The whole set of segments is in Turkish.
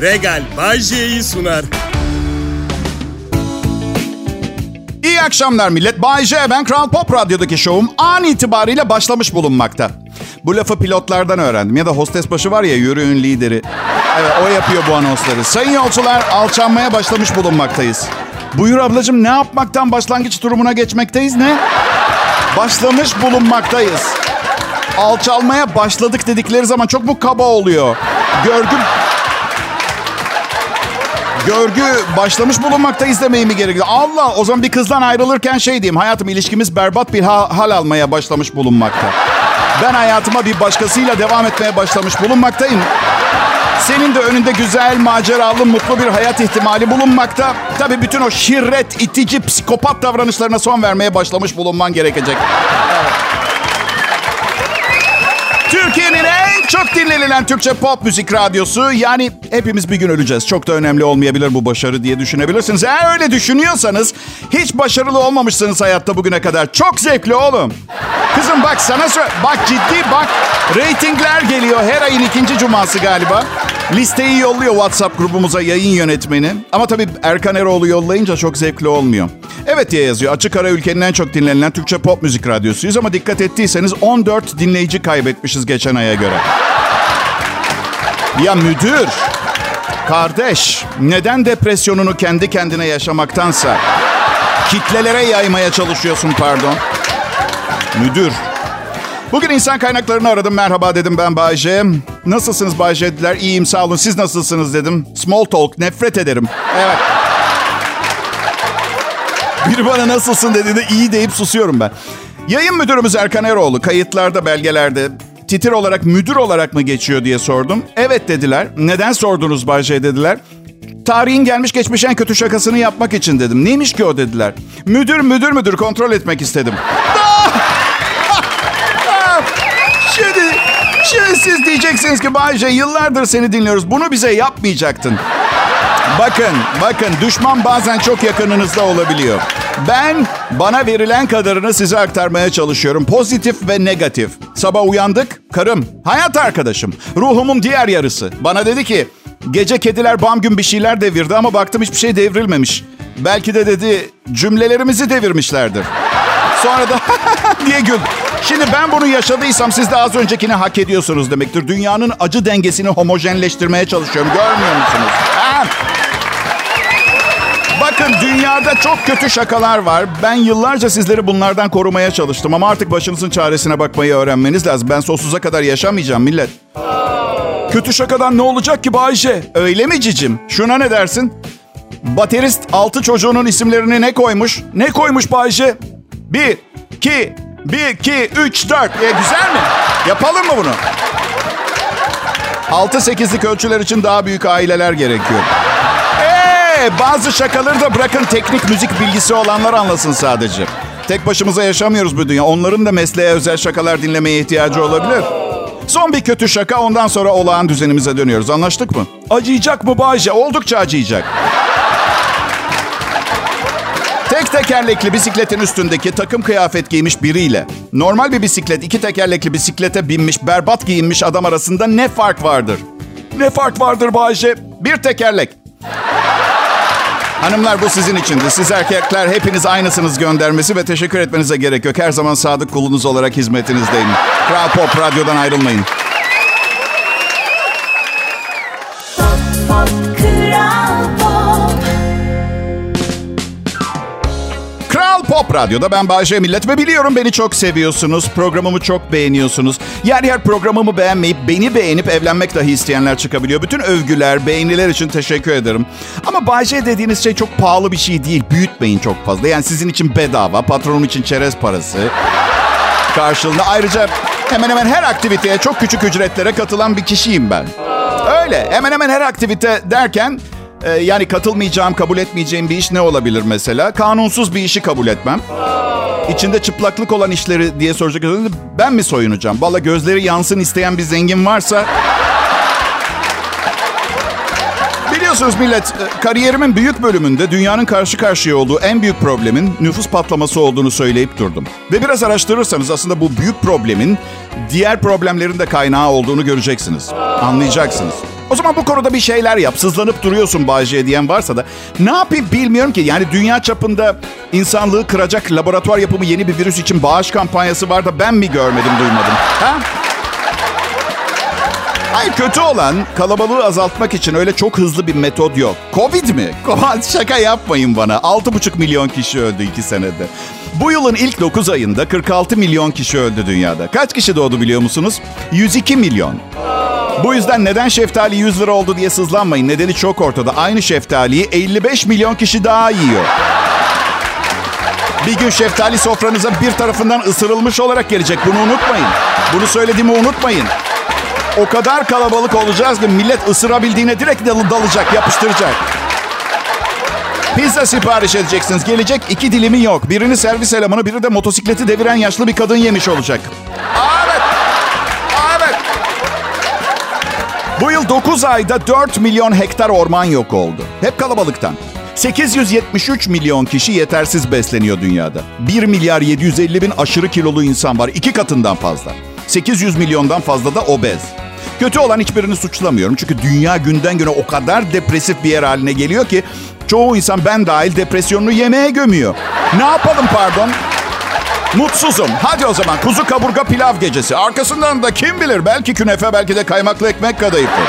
Regal Bajje'yi sunar. İyi akşamlar millet. Bay J, ben Kral Pop Radyo'daki şovum an itibariyle başlamış bulunmakta. Bu lafı pilotlardan öğrendim. Ya da hostes başı var ya yürüyün lideri. Evet o yapıyor bu anonsları. Sayın yolcular alçalmaya başlamış bulunmaktayız. Buyur ablacığım ne yapmaktan başlangıç durumuna geçmekteyiz ne? Başlamış bulunmaktayız. Alçalmaya başladık dedikleri zaman çok mu kaba oluyor? Görgü görgü başlamış bulunmaktayız demeyi mi gerekiyor? Allah o zaman bir kızdan ayrılırken şey diyeyim. Hayatım ilişkimiz berbat bir ha- hal almaya başlamış bulunmakta. Ben hayatıma bir başkasıyla devam etmeye başlamış bulunmaktayım. Senin de önünde güzel, maceralı, mutlu bir hayat ihtimali bulunmakta. Tabii bütün o şirret, itici, psikopat davranışlarına son vermeye başlamış bulunman gerekecek. Türkiye'nin en çok dinlenilen Türkçe pop müzik radyosu. Yani hepimiz bir gün öleceğiz. Çok da önemli olmayabilir bu başarı diye düşünebilirsiniz. Eğer öyle düşünüyorsanız hiç başarılı olmamışsınız hayatta bugüne kadar. Çok zevkli oğlum. Kızım bak sana söyle. Bak ciddi bak. Ratingler geliyor her ayın ikinci cuması galiba. Listeyi yolluyor WhatsApp grubumuza yayın yönetmeni. Ama tabii Erkan Eroğlu yollayınca çok zevkli olmuyor. Evet diye yazıyor. Açık ara ülkenin en çok dinlenilen Türkçe pop müzik radyosuyuz. Ama dikkat ettiyseniz 14 dinleyici kaybetmişiz geçen aya göre. Ya müdür, kardeş neden depresyonunu kendi kendine yaşamaktansa kitlelere yaymaya çalışıyorsun pardon? Müdür. Bugün insan kaynaklarını aradım. Merhaba dedim ben Bayce. Nasılsınız Bayce dediler. İyiyim sağ olun. Siz nasılsınız dedim. Small talk nefret ederim. Evet. Biri bana nasılsın dediğinde iyi deyip susuyorum ben. Yayın müdürümüz Erkan Eroğlu kayıtlarda belgelerde titir olarak müdür olarak mı geçiyor diye sordum. Evet dediler. Neden sordunuz Bayce dediler. Tarihin gelmiş geçmiş en kötü şakasını yapmak için dedim. Neymiş ki o dediler. Müdür müdür müdür kontrol etmek istedim. Şimdi siz diyeceksiniz ki Bayce yıllardır seni dinliyoruz. Bunu bize yapmayacaktın. Bakın, bakın düşman bazen çok yakınınızda olabiliyor. Ben bana verilen kadarını size aktarmaya çalışıyorum. Pozitif ve negatif. Sabah uyandık, karım, hayat arkadaşım, ruhumun diğer yarısı. Bana dedi ki, gece kediler bam gün bir şeyler devirdi ama baktım hiçbir şey devrilmemiş. Belki de dedi cümlelerimizi devirmişlerdir. Sonra da diye gül. Şimdi ben bunu yaşadıysam siz de az öncekini hak ediyorsunuz demektir. Dünyanın acı dengesini homojenleştirmeye çalışıyorum. Görmüyor musunuz? Ha? Bakın dünyada çok kötü şakalar var. Ben yıllarca sizleri bunlardan korumaya çalıştım ama artık başınızın çaresine bakmayı öğrenmeniz lazım. Ben sonsuza kadar yaşamayacağım millet. Kötü şakadan ne olacak ki Bayşe? Öyle mi cicim? Şuna ne dersin? Baterist altı çocuğunun isimlerini ne koymuş? Ne koymuş Bayşe? Bir, iki, bir, iki, üç, dört. E, güzel mi? Yapalım mı bunu? Altı sekizlik ölçüler için daha büyük aileler gerekiyor. Ee, bazı şakaları da bırakın teknik müzik bilgisi olanlar anlasın sadece. Tek başımıza yaşamıyoruz bu dünya. Onların da mesleğe özel şakalar dinlemeye ihtiyacı olabilir. Son bir kötü şaka ondan sonra olağan düzenimize dönüyoruz. Anlaştık mı? Acıyacak mı Bayce? Oldukça acıyacak. Tek tekerlekli bisikletin üstündeki takım kıyafet giymiş biriyle normal bir bisiklet iki tekerlekli bisiklete binmiş berbat giyinmiş adam arasında ne fark vardır? Ne fark vardır Bayce? Bir tekerlek. Hanımlar bu sizin içindi. Siz erkekler hepiniz aynısınız göndermesi ve teşekkür etmenize gerek yok. Her zaman sadık kulunuz olarak hizmetinizdeyim. Kral Pop Radyo'dan ayrılmayın. Pop Radyo'da ben Bayece Millet ve biliyorum beni çok seviyorsunuz. Programımı çok beğeniyorsunuz. Yer yer programımı beğenmeyip beni beğenip evlenmek dahi isteyenler çıkabiliyor. Bütün övgüler, beğeniler için teşekkür ederim. Ama Bayece dediğiniz şey çok pahalı bir şey değil. Büyütmeyin çok fazla. Yani sizin için bedava, patronum için çerez parası. Karşılığında ayrıca hemen hemen her aktiviteye çok küçük ücretlere katılan bir kişiyim ben. Öyle. Hemen hemen her aktivite derken e, yani katılmayacağım, kabul etmeyeceğim bir iş ne olabilir mesela? Kanunsuz bir işi kabul etmem. İçinde çıplaklık olan işleri diye soracak olursanız ben mi soyunacağım? Valla gözleri yansın isteyen bir zengin varsa... Biliyorsunuz millet, e, kariyerimin büyük bölümünde dünyanın karşı karşıya olduğu en büyük problemin nüfus patlaması olduğunu söyleyip durdum. Ve biraz araştırırsanız aslında bu büyük problemin diğer problemlerin de kaynağı olduğunu göreceksiniz. Anlayacaksınız. O zaman bu konuda bir şeyler yap. Sızlanıp duruyorsun Bayce diyen varsa da. Ne yapayım bilmiyorum ki. Yani dünya çapında insanlığı kıracak laboratuvar yapımı yeni bir virüs için bağış kampanyası var da ben mi görmedim duymadım. Ha? Hayır kötü olan kalabalığı azaltmak için öyle çok hızlı bir metot yok. Covid mi? Şaka yapmayın bana. 6,5 milyon kişi öldü 2 senede. Bu yılın ilk 9 ayında 46 milyon kişi öldü dünyada. Kaç kişi doğdu biliyor musunuz? 102 milyon. Bu yüzden neden şeftali 100 lira oldu diye sızlanmayın. Nedeni çok ortada. Aynı şeftaliyi 55 milyon kişi daha yiyor. Bir gün şeftali sofranıza bir tarafından ısırılmış olarak gelecek. Bunu unutmayın. Bunu söylediğimi unutmayın. O kadar kalabalık olacağız ki millet ısırabildiğine direkt dal- dalacak, yapıştıracak. Pizza sipariş edeceksiniz. Gelecek iki dilimi yok. Birini servis elemanı, biri de motosikleti deviren yaşlı bir kadın yemiş olacak. Bu yıl 9 ayda 4 milyon hektar orman yok oldu. Hep kalabalıktan. 873 milyon kişi yetersiz besleniyor dünyada. 1 milyar 750 bin aşırı kilolu insan var. iki katından fazla. 800 milyondan fazla da obez. Kötü olan hiçbirini suçlamıyorum. Çünkü dünya günden güne o kadar depresif bir yer haline geliyor ki... ...çoğu insan ben dahil depresyonunu yemeğe gömüyor. Ne yapalım pardon? Mutsuzum. Hadi o zaman kuzu kaburga pilav gecesi. Arkasından da kim bilir belki künefe belki de kaymaklı ekmek kadayıfı.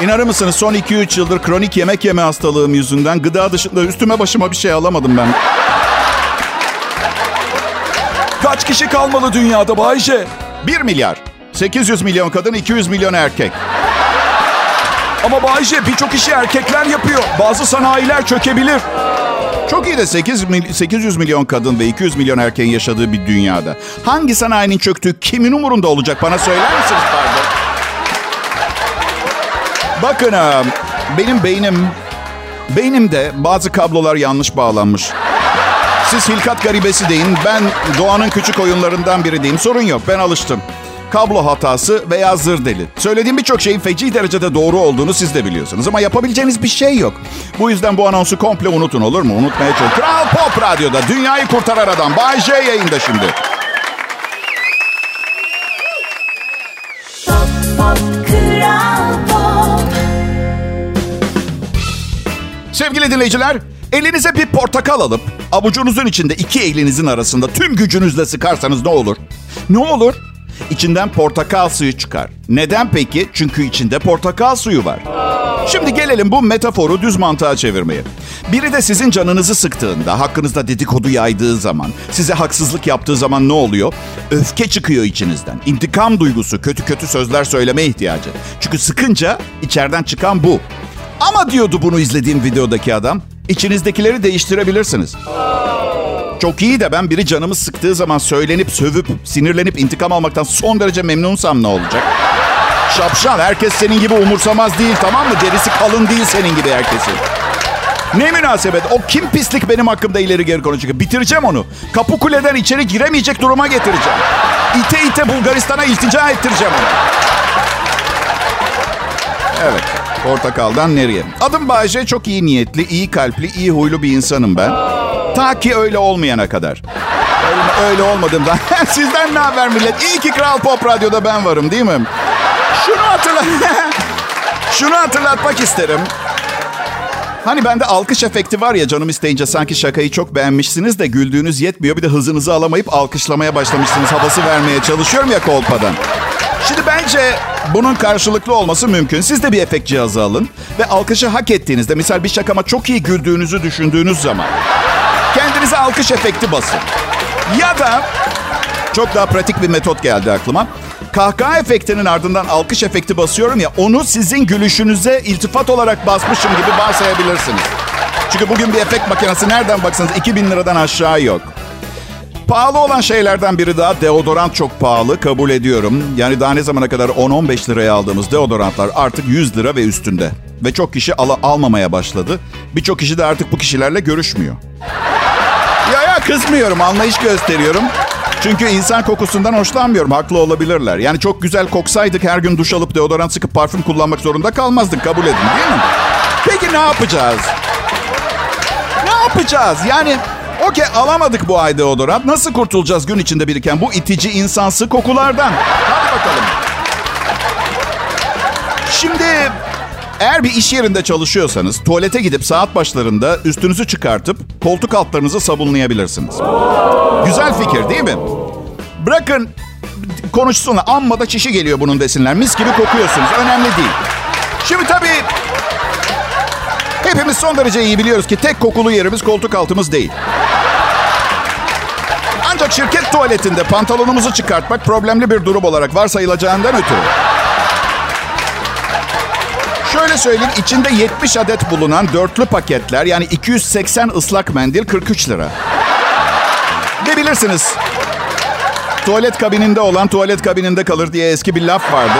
İnanır mısınız son 2-3 yıldır kronik yemek yeme hastalığım yüzünden gıda dışında üstüme başıma bir şey alamadım ben. Kaç kişi kalmalı dünyada Bayşe? 1 milyar. 800 milyon kadın, 200 milyon erkek. Ama Bayşe birçok işi erkekler yapıyor. Bazı sanayiler çökebilir. Çok iyi de 8, 800 milyon kadın ve 200 milyon erkeğin yaşadığı bir dünyada. Hangi sanayinin çöktüğü kimin umurunda olacak bana söyler misiniz pardon? Bakın benim beynim, beynimde bazı kablolar yanlış bağlanmış. Siz hilkat garibesi deyin, ben doğanın küçük oyunlarından biri diyeyim. Sorun yok, ben alıştım. Kablo hatası veya zır deli. Söylediğim birçok şeyin feci derecede doğru olduğunu siz de biliyorsunuz. Ama yapabileceğiniz bir şey yok. Bu yüzden bu anonsu komple unutun olur mu? Unutmaya çalışın. Kral Pop Radyo'da dünyayı kurtaran adam Bay J yayında şimdi. Sevgili dinleyiciler, elinize bir portakal alıp avucunuzun içinde iki elinizin arasında tüm gücünüzle sıkarsanız ne olur? Ne olur? İçinden portakal suyu çıkar. Neden peki? Çünkü içinde portakal suyu var. Şimdi gelelim bu metaforu düz mantığa çevirmeye. Biri de sizin canınızı sıktığında, hakkınızda dedikodu yaydığı zaman, size haksızlık yaptığı zaman ne oluyor? Öfke çıkıyor içinizden. İntikam duygusu, kötü kötü sözler söyleme ihtiyacı. Çünkü sıkınca içeriden çıkan bu. Ama diyordu bunu izlediğim videodaki adam, içinizdekileri değiştirebilirsiniz. Çok iyi de ben biri canımı sıktığı zaman söylenip, sövüp, sinirlenip intikam almaktan son derece memnunsam ne olacak? Şapşal, herkes senin gibi umursamaz değil tamam mı? Derisi kalın değil senin gibi herkesin. Ne münasebet. O kim pislik benim hakkımda ileri geri konuşacak. Bitireceğim onu. Kapı kuleden içeri giremeyecek duruma getireceğim. İte ite Bulgaristan'a iltica ettireceğim onu. Evet. Portakaldan nereye? Adım Bayce. Çok iyi niyetli, iyi kalpli, iyi huylu bir insanım ben. Ta ki öyle olmayana kadar. Öyle, öyle olmadığımdan. Sizden ne haber millet? İyi ki Kral Pop Radyo'da ben varım değil mi? Şunu hatırla... Şunu hatırlatmak isterim. Hani bende alkış efekti var ya canım isteyince sanki şakayı çok beğenmişsiniz de güldüğünüz yetmiyor. Bir de hızınızı alamayıp alkışlamaya başlamışsınız. Havası vermeye çalışıyorum ya kolpadan. Şimdi bence bunun karşılıklı olması mümkün. Siz de bir efekt cihazı alın ve alkışı hak ettiğinizde, misal bir şakama çok iyi güldüğünüzü düşündüğünüz zaman kendinize alkış efekti basın. Ya da çok daha pratik bir metot geldi aklıma. Kahkaha efektinin ardından alkış efekti basıyorum ya onu sizin gülüşünüze iltifat olarak basmışım gibi varsayabilirsiniz. Çünkü bugün bir efekt makinesi nereden baksanız 2000 liradan aşağı yok. Pahalı olan şeylerden biri daha deodorant çok pahalı kabul ediyorum. Yani daha ne zamana kadar 10-15 liraya aldığımız deodorantlar artık 100 lira ve üstünde. Ve çok kişi al- almamaya başladı. Birçok kişi de artık bu kişilerle görüşmüyor. Kızmıyorum anlayış gösteriyorum. Çünkü insan kokusundan hoşlanmıyorum. Haklı olabilirler. Yani çok güzel koksaydık her gün duş alıp deodorant sıkıp parfüm kullanmak zorunda kalmazdık. Kabul edin değil mi? Peki ne yapacağız? Ne yapacağız? Yani Okey alamadık bu ay deodorant. Nasıl kurtulacağız gün içinde biriken bu itici insansı kokulardan? Hadi bakalım. Şimdi eğer bir iş yerinde çalışıyorsanız tuvalete gidip saat başlarında üstünüzü çıkartıp koltuk altlarınızı sabunlayabilirsiniz. Güzel fikir değil mi? Bırakın konuşsunlar. Amma da çişi geliyor bunun desinler. Mis gibi kokuyorsunuz. Önemli değil. Şimdi tabii hepimiz son derece iyi biliyoruz ki tek kokulu yerimiz koltuk altımız değil. Ancak şirket tuvaletinde pantolonumuzu çıkartmak problemli bir durum olarak varsayılacağından ötürü. Şöyle söyleyeyim içinde 70 adet bulunan dörtlü paketler yani 280 ıslak mendil 43 lira. Ne bilirsiniz tuvalet kabininde olan tuvalet kabininde kalır diye eski bir laf vardı.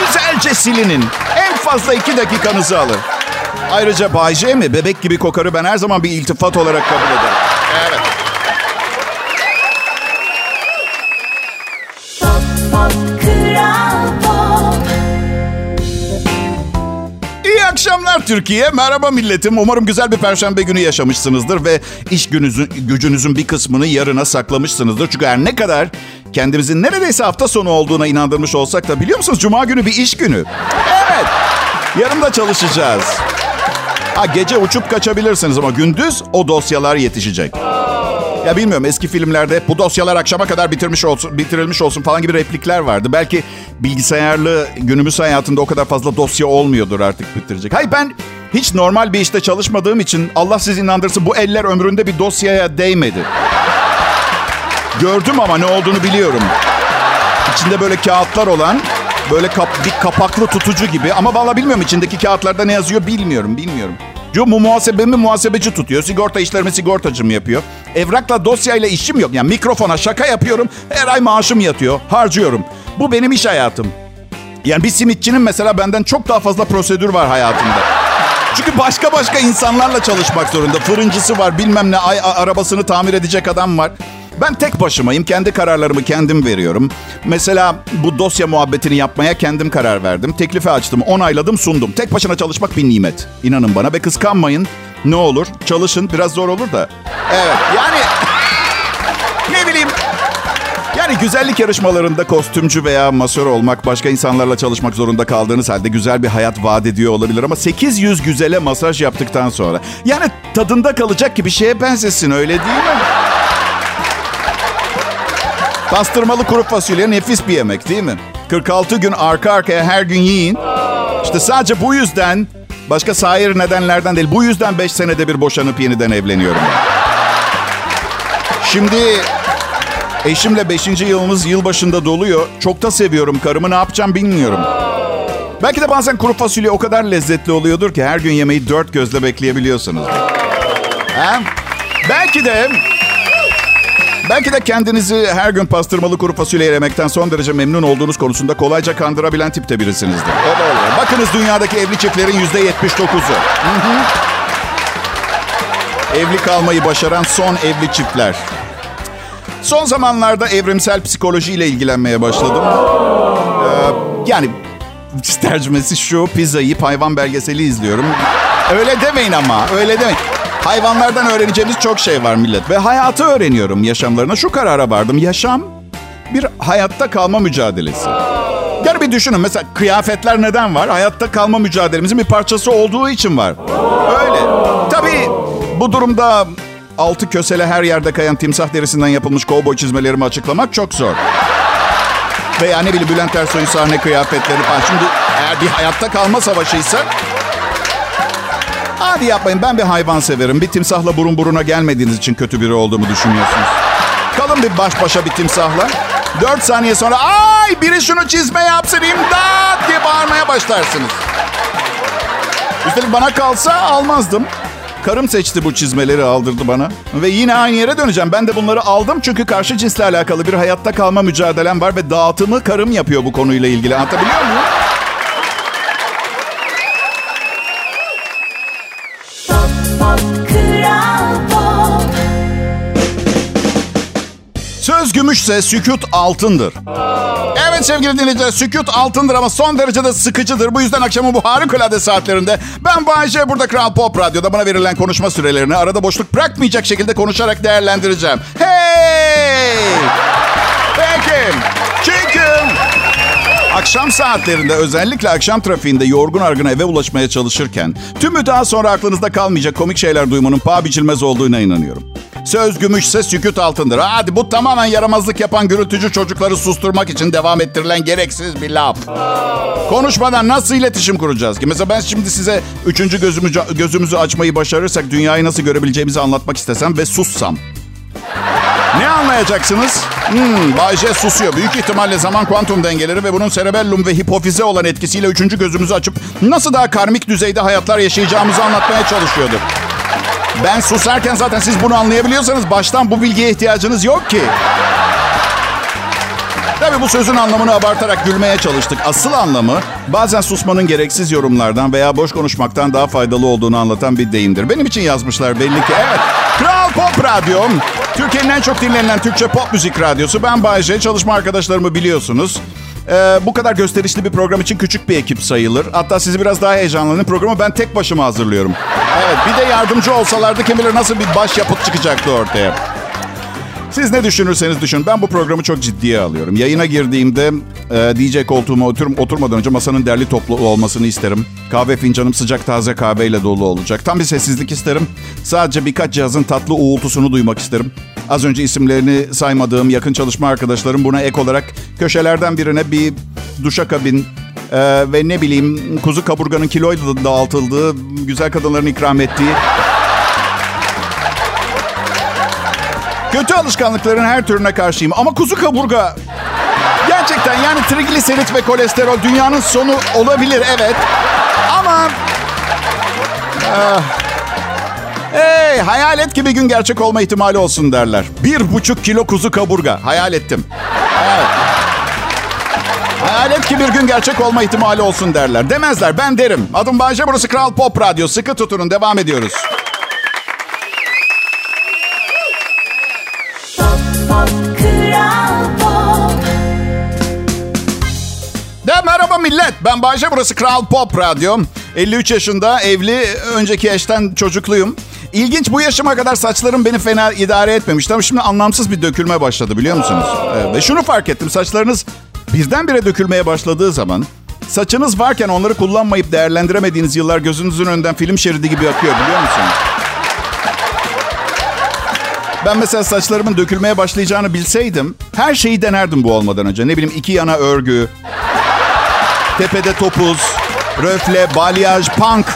Güzelce silinin. En fazla iki dakikanızı alır. Ayrıca Bay J mi? Bebek gibi kokarı ben her zaman bir iltifat olarak kabul ederim. Akşamlar Türkiye. Merhaba milletim. Umarım güzel bir perşembe günü yaşamışsınızdır ve iş gününüzün, gücünüzün bir kısmını yarına saklamışsınızdır. Çünkü her ne kadar kendimizin neredeyse hafta sonu olduğuna inandırmış olsak da biliyor musunuz Cuma günü bir iş günü. Evet. Yarın da çalışacağız. Ha gece uçup kaçabilirsiniz ama gündüz o dosyalar yetişecek. Ya bilmiyorum eski filmlerde bu dosyalar akşama kadar bitirmiş olsun, bitirilmiş olsun falan gibi replikler vardı. Belki bilgisayarlı günümüz hayatında o kadar fazla dosya olmuyordur artık bitirecek. Hayır ben hiç normal bir işte çalışmadığım için Allah sizi inandırsın bu eller ömründe bir dosyaya değmedi. Gördüm ama ne olduğunu biliyorum. İçinde böyle kağıtlar olan böyle kap, bir kapaklı tutucu gibi ama vallahi bilmiyorum içindeki kağıtlarda ne yazıyor bilmiyorum bilmiyorum. Mu muhasebemi muhasebeci tutuyor. Sigorta işlerimi sigortacım yapıyor. Evrakla dosyayla işim yok. Yani mikrofona şaka yapıyorum. Her ay maaşım yatıyor. Harcıyorum. Bu benim iş hayatım. Yani bir simitçinin mesela benden çok daha fazla prosedür var hayatımda. Çünkü başka başka insanlarla çalışmak zorunda. Fırıncısı var, bilmem ne ay, arabasını tamir edecek adam var. Ben tek başımayım. Kendi kararlarımı kendim veriyorum. Mesela bu dosya muhabbetini yapmaya kendim karar verdim. Teklifi açtım, onayladım, sundum. Tek başına çalışmak bir nimet. İnanın bana ve kıskanmayın. Ne olur çalışın. Biraz zor olur da. Evet yani ne bileyim yani güzellik yarışmalarında kostümcü veya masör olmak, başka insanlarla çalışmak zorunda kaldığınız halde güzel bir hayat vaat ediyor olabilir ama 800 güzele masaj yaptıktan sonra yani tadında kalacak gibi şeye benzesin öyle değil mi? Pastırmalı kuru fasulye nefis bir yemek değil mi? 46 gün arka arkaya her gün yiyin. İşte sadece bu yüzden başka sair nedenlerden değil bu yüzden 5 senede bir boşanıp yeniden evleniyorum. Şimdi Eşimle 5. yılımız yılbaşında doluyor. Çok da seviyorum karımı ne yapacağım bilmiyorum. Belki de bazen kuru fasulye o kadar lezzetli oluyordur ki her gün yemeği dört gözle bekleyebiliyorsunuz. Ha? Belki de Belki de kendinizi her gün pastırmalı kuru fasulye yemekten son derece memnun olduğunuz konusunda kolayca kandırabilen tipte birisinizdir. O da olur. Bakınız dünyadaki evli çiftlerin yüzde 79'u. Evli kalmayı başaran son evli çiftler. Son zamanlarda evrimsel psikolojiyle ilgilenmeye başladım. Ee, yani tercümesi şu, pizza yiyip hayvan belgeseli izliyorum. Öyle demeyin ama, öyle demeyin. Hayvanlardan öğreneceğimiz çok şey var millet. Ve hayatı öğreniyorum yaşamlarına. Şu karara vardım. Yaşam bir hayatta kalma mücadelesi. Yani bir düşünün mesela kıyafetler neden var? Hayatta kalma mücadelemizin bir parçası olduğu için var. Öyle. Tabii bu durumda altı kösele her yerde kayan timsah derisinden yapılmış kovboy çizmelerimi açıklamak çok zor. Veya ne bileyim Bülent Ersoy'un sahne kıyafetleri falan. Şimdi eğer bir hayatta kalma savaşıysa... Hadi yapmayın ben bir hayvan severim. Bir timsahla burun buruna gelmediğiniz için kötü biri olduğumu düşünüyorsunuz. Kalın bir baş başa bir timsahla. Dört saniye sonra ay biri şunu çizme yapsın imdat diye bağırmaya başlarsınız. Üstelik bana kalsa almazdım. Karım seçti bu çizmeleri aldırdı bana. Ve yine aynı yere döneceğim. Ben de bunları aldım çünkü karşı cinsle alakalı bir hayatta kalma mücadelem var ve dağıtımı karım yapıyor bu konuyla ilgili. Anlatabiliyor muyum? Gümüşse sükut altındır. Evet sevgili dinleyiciler sükut altındır ama son derece de sıkıcıdır. Bu yüzden akşamın bu harikulade saatlerinde ben Bayece burada Kral Pop Radyo'da bana verilen konuşma sürelerini arada boşluk bırakmayacak şekilde konuşarak değerlendireceğim. Hey! Peki. Çünkü Akşam saatlerinde özellikle akşam trafiğinde yorgun argın eve ulaşmaya çalışırken tümü daha sonra aklınızda kalmayacak komik şeyler duymanın paha biçilmez olduğuna inanıyorum. Söz gümüşse sükut altındır. Hadi bu tamamen yaramazlık yapan gürültücü çocukları susturmak için devam ettirilen gereksiz bir laf. Konuşmadan nasıl iletişim kuracağız ki? Mesela ben şimdi size üçüncü gözümüzü, gözümüzü açmayı başarırsak dünyayı nasıl görebileceğimizi anlatmak istesem ve sussam. Ne anlayacaksınız? Hmm, Bay J susuyor. Büyük ihtimalle zaman kuantum dengeleri ve bunun cerebellum ve hipofize olan etkisiyle üçüncü gözümüzü açıp nasıl daha karmik düzeyde hayatlar yaşayacağımızı anlatmaya çalışıyordu. Ben susarken zaten siz bunu anlayabiliyorsanız baştan bu bilgiye ihtiyacınız yok ki. Tabii bu sözün anlamını abartarak gülmeye çalıştık. Asıl anlamı bazen susmanın gereksiz yorumlardan veya boş konuşmaktan daha faydalı olduğunu anlatan bir deyimdir. Benim için yazmışlar belli ki. Evet. Kral Pop Radyo. Türkiye'nin en çok dinlenilen Türkçe pop müzik radyosu. Ben Bayece. Çalışma arkadaşlarımı biliyorsunuz. Ee, bu kadar gösterişli bir program için küçük bir ekip sayılır. Hatta sizi biraz daha heyecanlanın. Programı ben tek başıma hazırlıyorum. Evet bir de yardımcı olsalardı kim bilir nasıl bir başyapıt çıkacaktı ortaya. Siz ne düşünürseniz düşün. Ben bu programı çok ciddiye alıyorum. Yayına girdiğimde e, DJ koltuğuma otur, oturmadan önce masanın derli toplu olmasını isterim. Kahve fincanım sıcak taze kahveyle dolu olacak. Tam bir sessizlik isterim. Sadece birkaç cihazın tatlı uğultusunu duymak isterim. Az önce isimlerini saymadığım yakın çalışma arkadaşlarım buna ek olarak köşelerden birine bir duşakabin e, ve ne bileyim kuzu kaburganın kiloyla dağıtıldığı, güzel kadınların ikram ettiği Kötü alışkanlıkların her türüne karşıyım ama kuzu kaburga gerçekten yani trigliserit ve kolesterol dünyanın sonu olabilir evet. Ama Ah. Hey, hayal et ki bir gün gerçek olma ihtimali olsun derler. Bir buçuk kilo kuzu kaburga. Hayal ettim. Evet. Hayal et ki bir gün gerçek olma ihtimali olsun derler. Demezler, ben derim. Adım Bayce, burası Kral Pop Radyo. Sıkı tutunun, devam ediyoruz. Pop pop kral pop De merhaba millet. Ben Bayce, burası Kral Pop Radyo. 53 yaşında, evli, önceki eşten çocukluyum. İlginç bu yaşıma kadar saçlarım beni fena idare etmemişti ama şimdi anlamsız bir dökülme başladı biliyor musunuz? Evet, ve şunu fark ettim saçlarınız birdenbire dökülmeye başladığı zaman saçınız varken onları kullanmayıp değerlendiremediğiniz yıllar gözünüzün önünden film şeridi gibi akıyor biliyor musunuz? Ben mesela saçlarımın dökülmeye başlayacağını bilseydim her şeyi denerdim bu olmadan önce. Ne bileyim iki yana örgü, tepede topuz, röfle, balyaj, punk.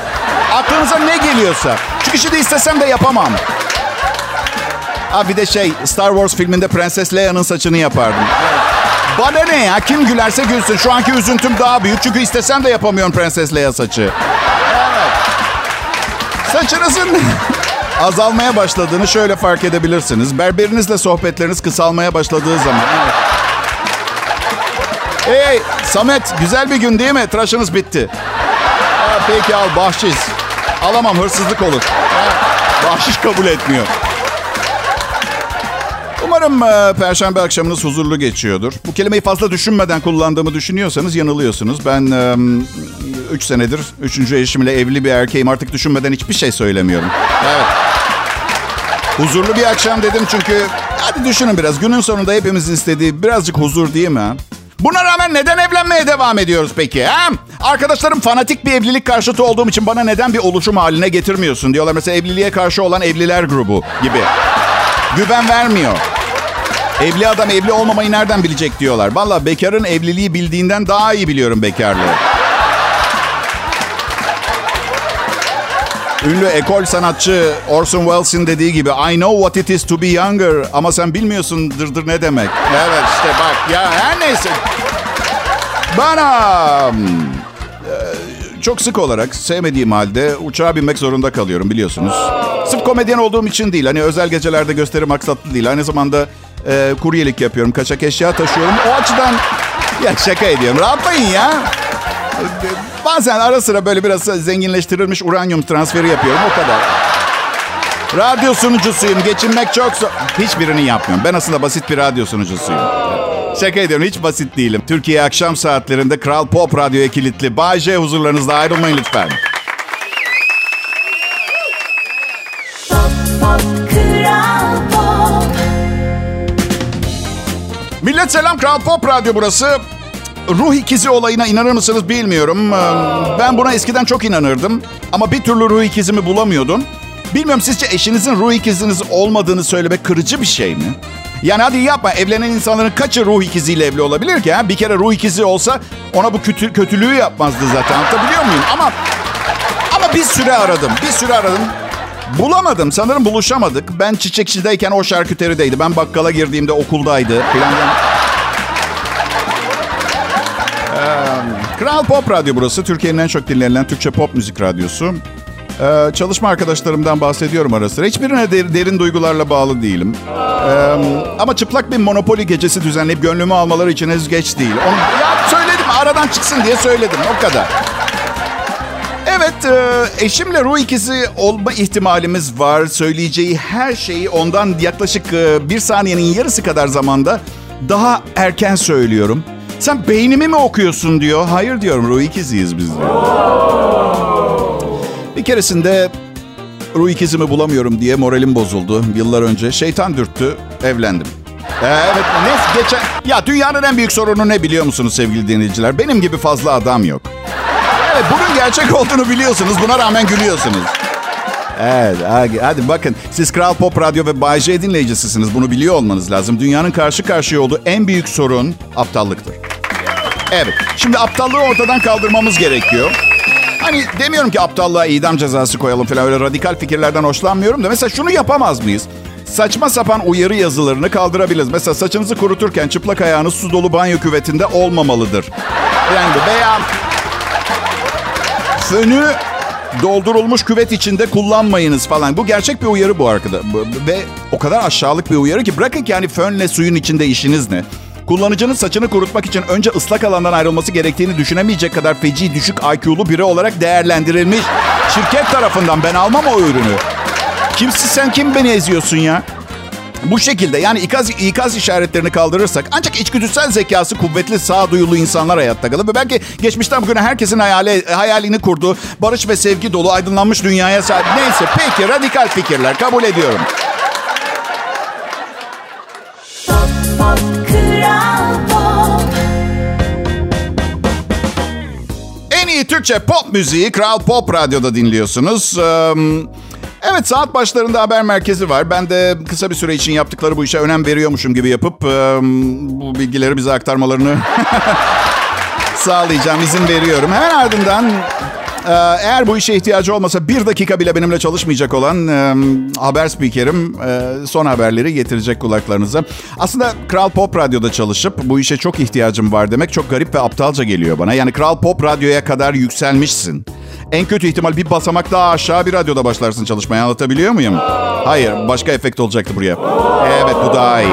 Aklınıza ne geliyorsa. Çünkü şimdi istesem de yapamam. Ha bir de şey Star Wars filminde Prenses Leia'nın saçını yapardım. Bana ne ya? Kim gülerse gülsün. Şu anki üzüntüm daha büyük. Çünkü istesem de yapamıyorum Prenses Leia saçı. Evet. Saçınızın azalmaya başladığını şöyle fark edebilirsiniz. Berberinizle sohbetleriniz kısalmaya başladığı zaman. Hey Samet güzel bir gün değil mi? Tıraşınız bitti. Ha, peki al bahşiş. Alamam hırsızlık olur. Bahşiş kabul etmiyor. Umarım e, perşembe akşamınız huzurlu geçiyordur. Bu kelimeyi fazla düşünmeden kullandığımı düşünüyorsanız yanılıyorsunuz. Ben 3 senedir 3. eşimle evli bir erkeğim. Artık düşünmeden hiçbir şey söylemiyorum. Evet. Huzurlu bir akşam dedim çünkü hadi düşünün biraz. Günün sonunda hepimizin istediği birazcık huzur değil mi? Buna rağmen neden evlenmeye devam ediyoruz peki? Ha? Arkadaşlarım fanatik bir evlilik karşıtı olduğum için bana neden bir oluşum haline getirmiyorsun diyorlar. Mesela evliliğe karşı olan evliler grubu gibi. Güven vermiyor. Evli adam evli olmamayı nereden bilecek diyorlar. Valla bekarın evliliği bildiğinden daha iyi biliyorum bekarlığı. Ünlü ekol sanatçı Orson Welles'in dediği gibi I know what it is to be younger ama sen bilmiyorsun dırdır ne demek. Evet işte bak ya her neyse. Bana hmm, e, çok sık olarak sevmediğim halde uçağa binmek zorunda kalıyorum biliyorsunuz. Sırf komedyen olduğum için değil. Hani özel gecelerde gösteri maksatlı değil. Aynı zamanda e, kuryelik yapıyorum. Kaçak eşya taşıyorum. O açıdan ya şaka ediyorum. Rahatlayın ya. Bazen ara sıra böyle biraz zenginleştirilmiş uranyum transferi yapıyorum. O kadar. Radyo sunucusuyum. Geçinmek çok zor. Hiçbirini yapmıyorum. Ben aslında basit bir radyo sunucusuyum. Şaka ediyorum. Hiç basit değilim. Türkiye akşam saatlerinde Kral Pop Radyo'ya kilitli. Bay J huzurlarınızda ayrılmayın lütfen. Pop, pop, Kral Pop. Millet selam Kral Pop Radyo burası. Ruh ikizi olayına inanır mısınız bilmiyorum. Ee, Ben buna eskiden çok inanırdım. Ama bir türlü ruh ikizimi bulamıyordum. Bilmiyorum sizce eşinizin ruh ikiziniz olmadığını söylemek kırıcı bir şey mi? Yani hadi yapma evlenen insanların kaçı ruh ikiziyle evli olabilir ki? Ha? Bir kere ruh ikizi olsa ona bu kötü, kötülüğü yapmazdı zaten. Anlatabiliyor muyum? Ama ama bir süre aradım. Bir süre aradım. Bulamadım. Sanırım buluşamadık. Ben çiçekçideyken o şarküterideydi. Ben bakkala girdiğimde okuldaydı. Falan. Kral Pop Radyo burası. Türkiye'nin en çok dinlenilen Türkçe pop müzik radyosu. Ee, çalışma arkadaşlarımdan bahsediyorum ara sıra. Hiçbirine der- derin duygularla bağlı değilim. Ee, ama çıplak bir Monopoly gecesi düzenleyip gönlümü almaları için henüz geç değil. Onu, ya söyledim aradan çıksın diye söyledim. O kadar. Evet, e, eşimle ruh ikizi olma ihtimalimiz var. Söyleyeceği her şeyi ondan yaklaşık e, bir saniyenin yarısı kadar zamanda daha erken söylüyorum. Sen beynimi mi okuyorsun diyor. Hayır diyorum, ruh ikiziyiz biz diyor. Bir keresinde ruh ikizimi bulamıyorum diye moralim bozuldu yıllar önce. Şeytan dürttü, evlendim. Ee, evet, ne geçen... Ya dünyanın en büyük sorunu ne biliyor musunuz sevgili dinleyiciler? Benim gibi fazla adam yok. Evet bunun gerçek olduğunu biliyorsunuz. Buna rağmen gülüyorsunuz. Evet hadi, bakın siz Kral Pop Radyo ve Bay J dinleyicisisiniz. Bunu biliyor olmanız lazım. Dünyanın karşı karşıya olduğu en büyük sorun aptallıktır. Evet şimdi aptallığı ortadan kaldırmamız gerekiyor. Hani demiyorum ki aptallığa idam cezası koyalım falan öyle radikal fikirlerden hoşlanmıyorum da mesela şunu yapamaz mıyız? Saçma sapan uyarı yazılarını kaldırabiliriz. Mesela saçınızı kuruturken çıplak ayağınız su dolu banyo küvetinde olmamalıdır. Yani veya fönü doldurulmuş küvet içinde kullanmayınız falan. Bu gerçek bir uyarı bu arkada. Ve o kadar aşağılık bir uyarı ki bırakın ki hani fönle suyun içinde işiniz ne? Kullanıcının saçını kurutmak için önce ıslak alandan ayrılması gerektiğini düşünemeyecek kadar feci düşük IQ'lu biri olarak değerlendirilmiş. Şirket tarafından ben almam o ürünü. Kimsin sen kim beni eziyorsun ya? Bu şekilde yani ikaz, ikaz işaretlerini kaldırırsak ancak içgüdüsel zekası kuvvetli sağduyulu insanlar hayatta kalır. Ve belki geçmişten bugüne herkesin hayali, hayalini kurduğu barış ve sevgi dolu aydınlanmış dünyaya sahip. Neyse peki radikal fikirler kabul ediyorum. Türkçe pop müziği Kral Pop Radyo'da dinliyorsunuz. Evet saat başlarında haber merkezi var. Ben de kısa bir süre için yaptıkları bu işe önem veriyormuşum gibi yapıp bu bilgileri bize aktarmalarını sağlayacağım. izin veriyorum. Hemen ardından eğer bu işe ihtiyacı olmasa bir dakika bile benimle çalışmayacak olan e, haber spikerim e, son haberleri getirecek kulaklarınıza. Aslında Kral Pop Radyo'da çalışıp bu işe çok ihtiyacım var demek çok garip ve aptalca geliyor bana. Yani Kral Pop Radyo'ya kadar yükselmişsin. En kötü ihtimal bir basamak daha aşağı bir radyoda başlarsın çalışmaya anlatabiliyor muyum? Hayır başka efekt olacaktı buraya. Evet bu daha iyi.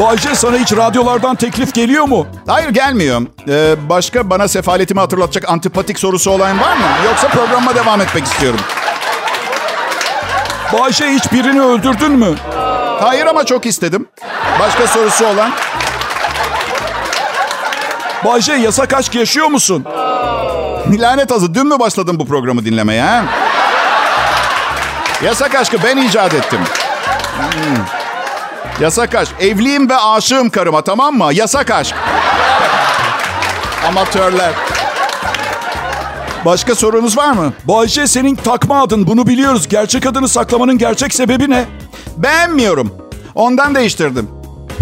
Bayce sana hiç radyolardan teklif geliyor mu? Hayır gelmiyor. Ee, başka bana sefaletimi hatırlatacak antipatik sorusu olan var mı? Yoksa programa devam etmek istiyorum. Bayce hiç birini öldürdün mü? Hayır ama çok istedim. Başka sorusu olan? Bayce yasak aşk yaşıyor musun? Lanet azı dün mü başladın bu programı dinlemeye ha? Yasak aşkı ben icat ettim. Hmm. Yasak aşk. Evliyim ve aşığım karıma tamam mı? Yasak aşk. Amatörler. Başka sorunuz var mı? Bayce senin takma adın bunu biliyoruz. Gerçek adını saklamanın gerçek sebebi ne? Beğenmiyorum. Ondan değiştirdim.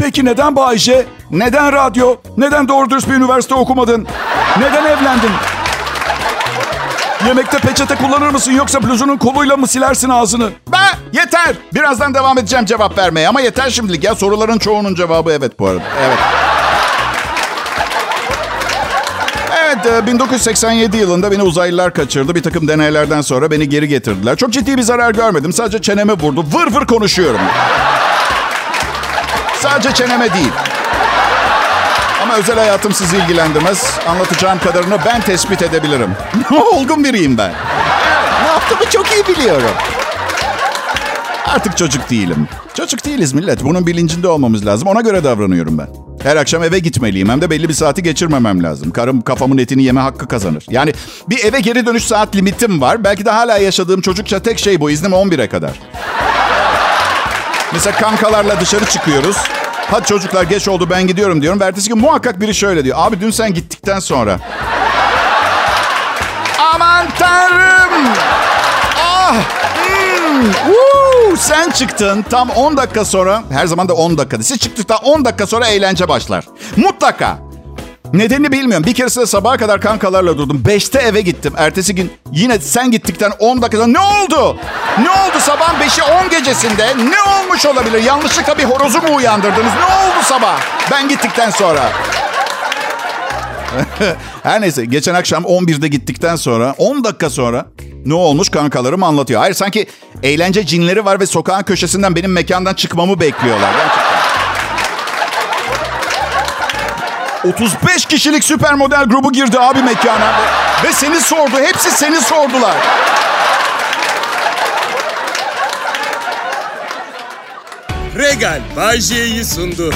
Peki neden Bayce? Neden radyo? Neden doğru dürüst bir üniversite okumadın? Neden evlendin? Yemekte peçete kullanır mısın yoksa bluzunun koluyla mı silersin ağzını? Be yeter. Birazdan devam edeceğim cevap vermeye ama yeter şimdilik ya. Soruların çoğunun cevabı evet bu arada. Evet. Evet, e, 1987 yılında beni uzaylılar kaçırdı. Bir takım deneylerden sonra beni geri getirdiler. Çok ciddi bir zarar görmedim. Sadece çeneme vurdu. Vır vır konuşuyorum. Sadece çeneme değil. Ama özel hayatım sizi ilgilendirmez. Anlatacağım kadarını ben tespit edebilirim. Olgun biriyim ben. Ne yaptığımı çok iyi biliyorum. Artık çocuk değilim. Çocuk değiliz millet. Bunun bilincinde olmamız lazım. Ona göre davranıyorum ben. Her akşam eve gitmeliyim. Hem de belli bir saati geçirmemem lazım. Karım kafamın etini yeme hakkı kazanır. Yani bir eve geri dönüş saat limitim var. Belki de hala yaşadığım çocukça tek şey bu. İznim 11'e kadar. Mesela kankalarla dışarı çıkıyoruz. Hadi çocuklar geç oldu ben gidiyorum diyorum. Ertesi gün muhakkak biri şöyle diyor. Abi dün sen gittikten sonra. Aman tanrım. Ah. Hmm. Woo! Sen çıktın tam 10 dakika sonra. Her zaman da 10 dakika. Siz çıktıktan 10 dakika sonra eğlence başlar. Mutlaka. Nedenini bilmiyorum. Bir keresinde sabaha kadar kankalarla durdum. Beşte eve gittim. Ertesi gün yine sen gittikten 10 dakikada ne oldu? Ne oldu sabahın 5'i 10 gecesinde? Ne olmuş olabilir? Yanlışlıkla bir horozu mu uyandırdınız? Ne oldu sabah? Ben gittikten sonra. Her neyse geçen akşam 11'de gittikten sonra 10 dakika sonra ne olmuş kankalarım anlatıyor. Hayır sanki eğlence cinleri var ve sokağın köşesinden benim mekandan çıkmamı bekliyorlar. Gerçekten. 35 kişilik süper model grubu girdi abi mekana. Ve seni sordu. Hepsi seni sordular. Regal Bay sundu.